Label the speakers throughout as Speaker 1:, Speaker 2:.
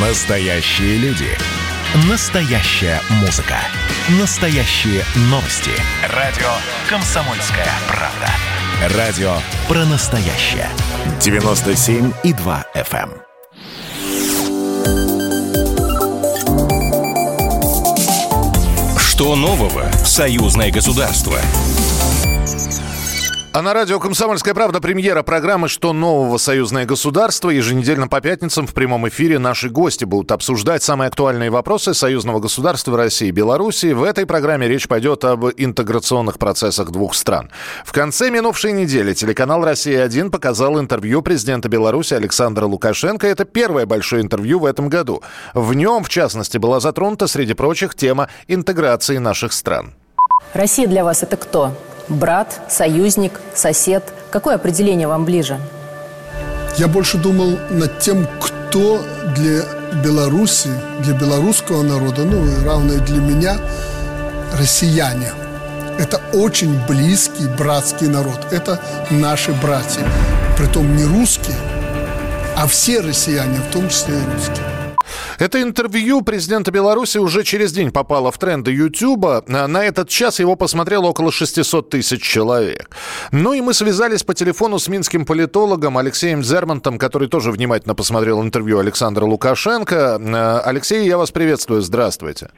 Speaker 1: Настоящие люди. Настоящая музыка. Настоящие новости. Радио «Комсомольская правда». Радио про настоящее. 97,2 FM. эм. Что нового в союзное государство?
Speaker 2: А на радио «Комсомольская правда» премьера программы «Что нового? Союзное государство». Еженедельно по пятницам в прямом эфире наши гости будут обсуждать самые актуальные вопросы союзного государства России и Беларуси. В этой программе речь пойдет об интеграционных процессах двух стран. В конце минувшей недели телеканал «Россия-1» показал интервью президента Беларуси Александра Лукашенко. Это первое большое интервью в этом году. В нем, в частности, была затронута, среди прочих, тема интеграции наших стран.
Speaker 3: Россия для вас это кто? Брат, союзник, сосед? Какое определение вам ближе?
Speaker 4: Я больше думал над тем, кто для Беларуси, для белорусского народа, ну и равно для меня, россияне. Это очень близкий братский народ. Это наши братья. Притом не русские, а все россияне, в том числе и русские.
Speaker 2: Это интервью президента Беларуси уже через день попало в тренды Ютуба. На этот час его посмотрело около 600 тысяч человек. Ну и мы связались по телефону с минским политологом Алексеем Зермантом, который тоже внимательно посмотрел интервью Александра Лукашенко. Алексей, я вас приветствую. Здравствуйте.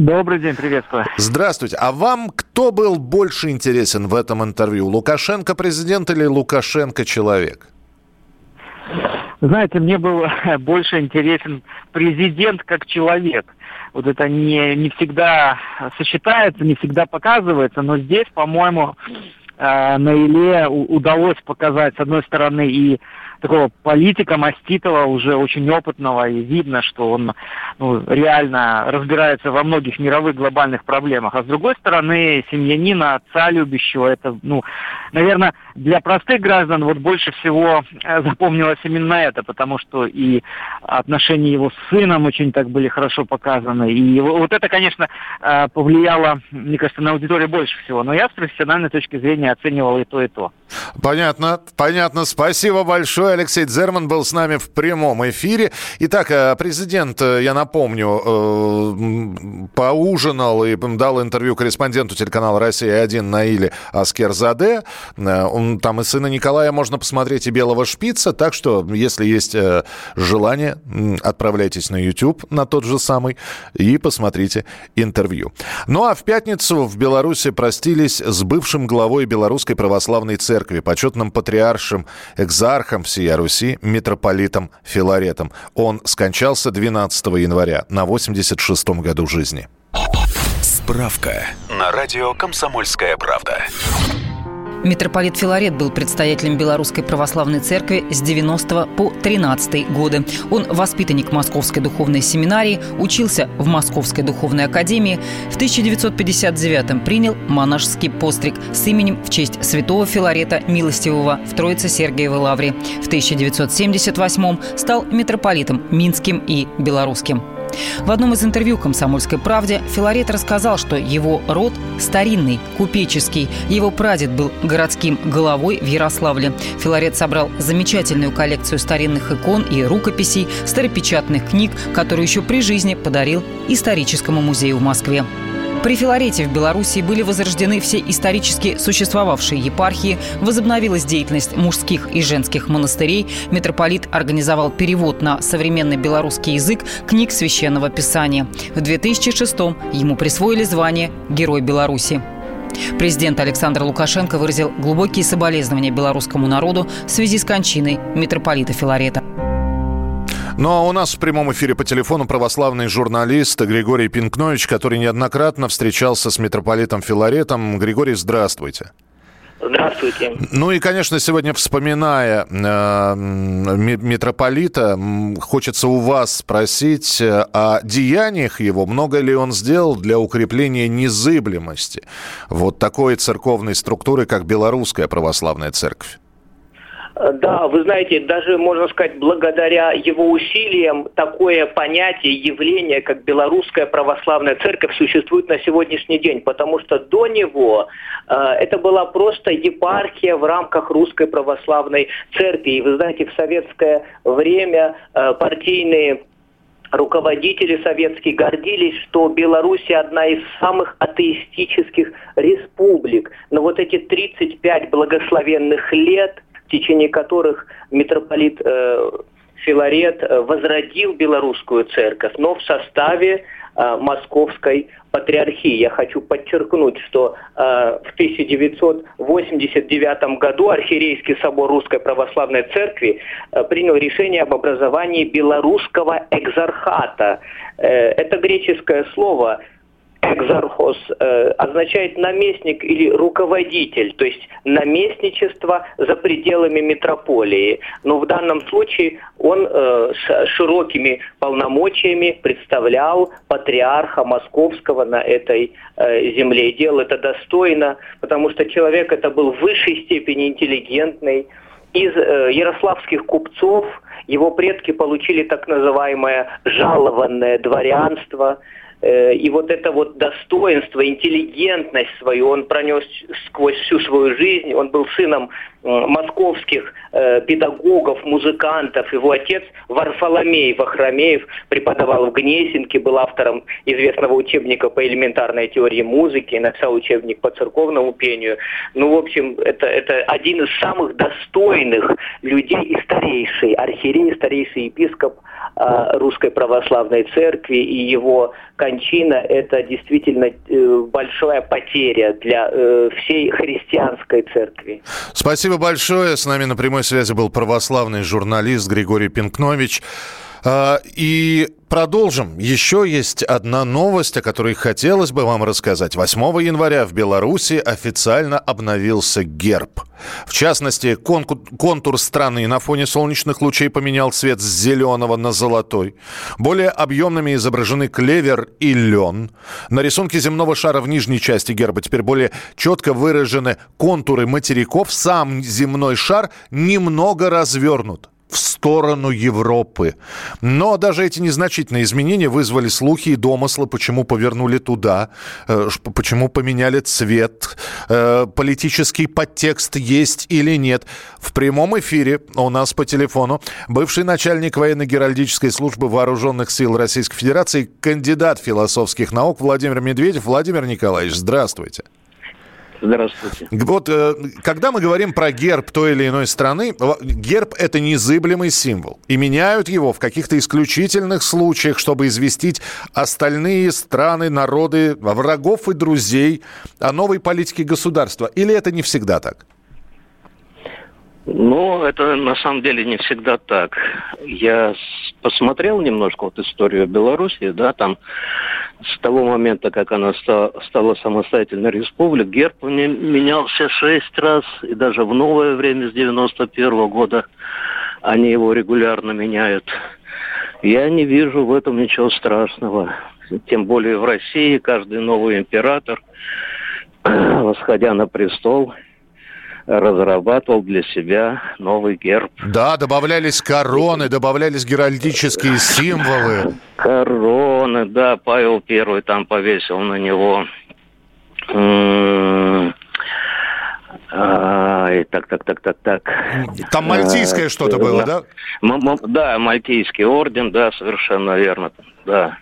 Speaker 5: Добрый день, приветствую.
Speaker 2: Здравствуйте. А вам кто был больше интересен в этом интервью? Лукашенко президент или Лукашенко человек?
Speaker 5: Знаете, мне был больше интересен президент как человек. Вот это не, не всегда сочетается, не всегда показывается, но здесь, по-моему, э, на Иле удалось показать, с одной стороны, и такого политика маститого, уже очень опытного, и видно, что он ну, реально разбирается во многих мировых глобальных проблемах. А с другой стороны, семьянина, отца любящего, это, ну, наверное, для простых граждан вот больше всего э, запомнилось именно это, потому что и отношения его с сыном очень так были хорошо показаны. И вот это, конечно, э, повлияло, мне кажется, на аудиторию больше всего. Но я с профессиональной точки зрения оценивал и то, и то.
Speaker 2: Понятно, понятно. Спасибо большое. Алексей Дзерман был с нами в прямом эфире. Итак, э, президент, я напомню, поужинал и дал интервью корреспонденту телеканала «Россия-1» Наиле Аскерзаде. Он там и сына Николая можно посмотреть, и белого шпица. Так что, если есть э, желание, отправляйтесь на YouTube, на тот же самый, и посмотрите интервью. Ну а в пятницу в Беларуси простились с бывшим главой Белорусской Православной Церкви, почетным патриаршем, экзархом всея Руси, митрополитом Филаретом. Он скончался 12 января на 86-м году жизни.
Speaker 1: Справка на радио «Комсомольская правда».
Speaker 3: Митрополит Филарет был предстоятелем Белорусской Православной Церкви с 90 по 13 годы. Он воспитанник Московской духовной семинарии, учился в Московской духовной академии. В 1959 принял монашеский постриг с именем в честь святого Филарета Милостивого в Троице-Сергиевой Лавре. В 1978 стал митрополитом Минским и Белорусским. В одном из интервью «Комсомольской правде» Филарет рассказал, что его род старинный, купеческий. Его прадед был городским головой в Ярославле. Филарет собрал замечательную коллекцию старинных икон и рукописей, старопечатных книг, которую еще при жизни подарил историческому музею в Москве. При Филарете в Белоруссии были возрождены все исторически существовавшие епархии, возобновилась деятельность мужских и женских монастырей, митрополит организовал перевод на современный белорусский язык книг Священного Писания. В 2006-м ему присвоили звание «Герой Беларуси». Президент Александр Лукашенко выразил глубокие соболезнования белорусскому народу в связи с кончиной митрополита Филарета.
Speaker 2: Ну а у нас в прямом эфире по телефону православный журналист Григорий Пинкнович, который неоднократно встречался с митрополитом Филаретом. Григорий, здравствуйте.
Speaker 6: Здравствуйте.
Speaker 2: Ну и, конечно, сегодня, вспоминая э, митрополита, хочется у вас спросить э, о деяниях его. Много ли он сделал для укрепления незыблемости вот такой церковной структуры, как Белорусская Православная Церковь?
Speaker 6: Да, вы знаете, даже, можно сказать, благодаря его усилиям такое понятие, явление, как Белорусская Православная Церковь существует на сегодняшний день, потому что до него э, это была просто епархия в рамках Русской Православной Церкви. И вы знаете, в советское время э, партийные руководители советские гордились, что Беларусь одна из самых атеистических республик. Но вот эти 35 благословенных лет, в течение которых митрополит э, Филарет э, возродил белорусскую церковь, но в составе э, Московской патриархии. Я хочу подчеркнуть, что э, в 1989 году Архиерейский собор Русской Православной Церкви э, принял решение об образовании белорусского экзархата. Э, это греческое слово – экзархос э, означает наместник или руководитель, то есть наместничество за пределами метрополии. Но в данном случае он э, с широкими полномочиями представлял патриарха Московского на этой э, земле. И делал это достойно, потому что человек это был в высшей степени интеллигентный. Из э, ярославских купцов его предки получили так называемое жалованное дворянство – и вот это вот достоинство, интеллигентность свою он пронес сквозь всю свою жизнь. Он был сыном московских э, педагогов, музыкантов. Его отец Варфоломей Вахромеев преподавал в Гнесинке, был автором известного учебника по элементарной теории музыки, написал учебник по церковному пению. Ну, в общем, это, это один из самых достойных людей и старейший архиерей, старейший епископ э, Русской Православной Церкви и его кончина – это действительно э, большая потеря для э, всей христианской церкви.
Speaker 2: Спасибо большое. С нами на прямой связи был православный журналист Григорий Пинкнович. А, и продолжим. Еще есть одна новость, о которой хотелось бы вам рассказать. 8 января в Беларуси официально обновился герб. В частности, контур страны на фоне солнечных лучей поменял цвет с зеленого на золотой. Более объемными изображены клевер и лен. На рисунке земного шара в нижней части герба теперь более четко выражены контуры материков. Сам земной шар немного развернут в сторону Европы. Но даже эти незначительные изменения вызвали слухи и домыслы, почему повернули туда, э, почему поменяли цвет, э, политический подтекст есть или нет. В прямом эфире у нас по телефону бывший начальник военно-геральдической службы вооруженных сил Российской Федерации, кандидат философских наук Владимир Медведев. Владимир Николаевич, здравствуйте.
Speaker 7: Здравствуйте.
Speaker 2: Вот э, когда мы говорим про герб той или иной страны, герб – это незыблемый символ. И меняют его в каких-то исключительных случаях, чтобы известить остальные страны, народы, врагов и друзей о новой политике государства. Или это не всегда так?
Speaker 7: Ну, это на самом деле не всегда так. Я посмотрел немножко вот историю Беларуси, да, там с того момента, как она стала, самостоятельной республикой, герб менялся шесть раз, и даже в новое время, с 91 -го года, они его регулярно меняют. Я не вижу в этом ничего страшного. Тем более в России каждый новый император, восходя на престол, разрабатывал для себя новый герб.
Speaker 2: Да, добавлялись короны, добавлялись геральдические символы.
Speaker 7: Короны, да, Павел Первый там повесил на него. А, так, так, так, так, так.
Speaker 2: Там мальтийское а, что-то было, да?
Speaker 7: Да, мальтийский орден, да, совершенно верно, да.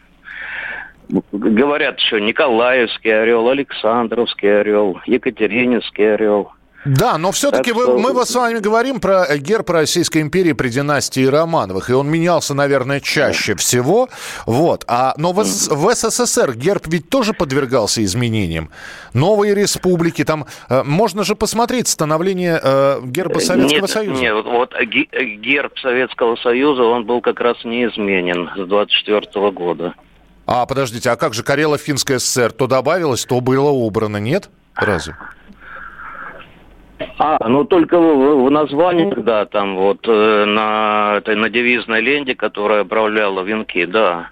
Speaker 7: Говорят еще Николаевский орел, Александровский орел, Екатерининский орел.
Speaker 2: Да, но все-таки что... мы с вами говорим про герб Российской империи при династии Романовых, и он менялся, наверное, чаще всего. Вот. А, но в, в СССР герб ведь тоже подвергался изменениям. Новые республики, там э, можно же посмотреть становление э, герба Советского
Speaker 7: нет,
Speaker 2: Союза.
Speaker 7: Нет, вот герб Советского Союза, он был как раз неизменен с 24 года.
Speaker 2: А, подождите, а как же Карело-Финская ССР? То добавилось, то было убрано, нет? Разве?
Speaker 7: А, ну только в, в названии, да, там вот э, на, этой, на девизной ленте, которая отправляла венки, да.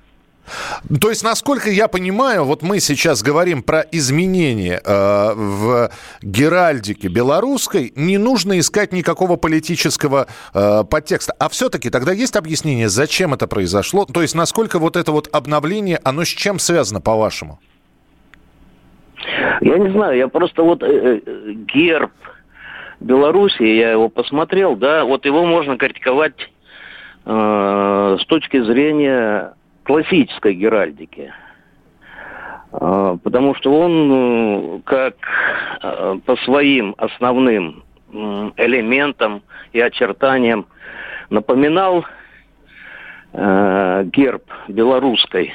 Speaker 2: То есть, насколько я понимаю, вот мы сейчас говорим про изменения э, в геральдике белорусской, не нужно искать никакого политического э, подтекста. А все-таки тогда есть объяснение, зачем это произошло? То есть, насколько вот это вот обновление, оно с чем связано, по-вашему?
Speaker 7: Я не знаю, я просто вот э, э герб, Беларуси, я его посмотрел, да, вот его можно критиковать э, с точки зрения классической геральдики. А, потому что он э, как э, по своим основным элементам и очертаниям напоминал э, герб белорусской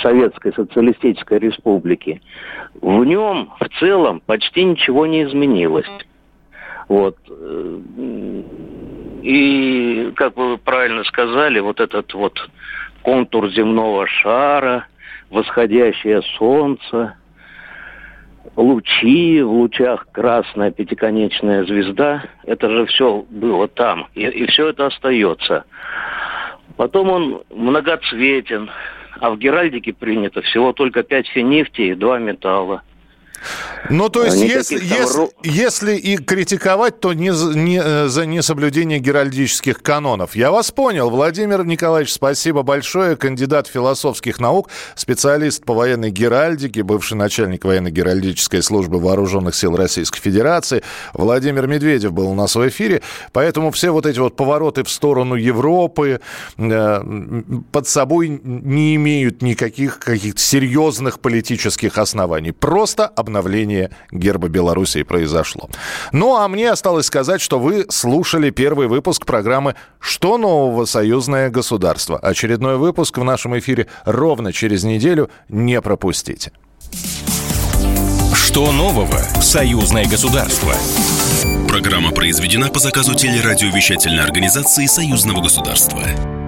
Speaker 7: Советской Социалистической Республики. В нем в целом почти ничего не изменилось. Вот. И, как вы правильно сказали, вот этот вот контур земного шара, восходящее солнце, лучи, в лучах красная пятиконечная звезда, это же все было там, и, и все это остается. Потом он многоцветен, а в Геральдике принято всего только пять финифтей и два металла –
Speaker 2: ну, то есть, если, если, если и критиковать, то не, не э, за несоблюдение геральдических канонов. Я вас понял. Владимир Николаевич, спасибо большое. Кандидат философских наук, специалист по военной геральдике, бывший начальник военно-геральдической службы Вооруженных сил Российской Федерации. Владимир Медведев был у нас в эфире. Поэтому все вот эти вот повороты в сторону Европы э, под собой не имеют никаких каких-то серьезных политических оснований. Просто обновление герба Белоруссии произошло. Ну, а мне осталось сказать, что вы слушали первый выпуск программы «Что нового? Союзное государство». Очередной выпуск в нашем эфире ровно через неделю. Не пропустите.
Speaker 1: Что нового? Союзное государство. Программа произведена по заказу телерадиовещательной организации Союзного государства.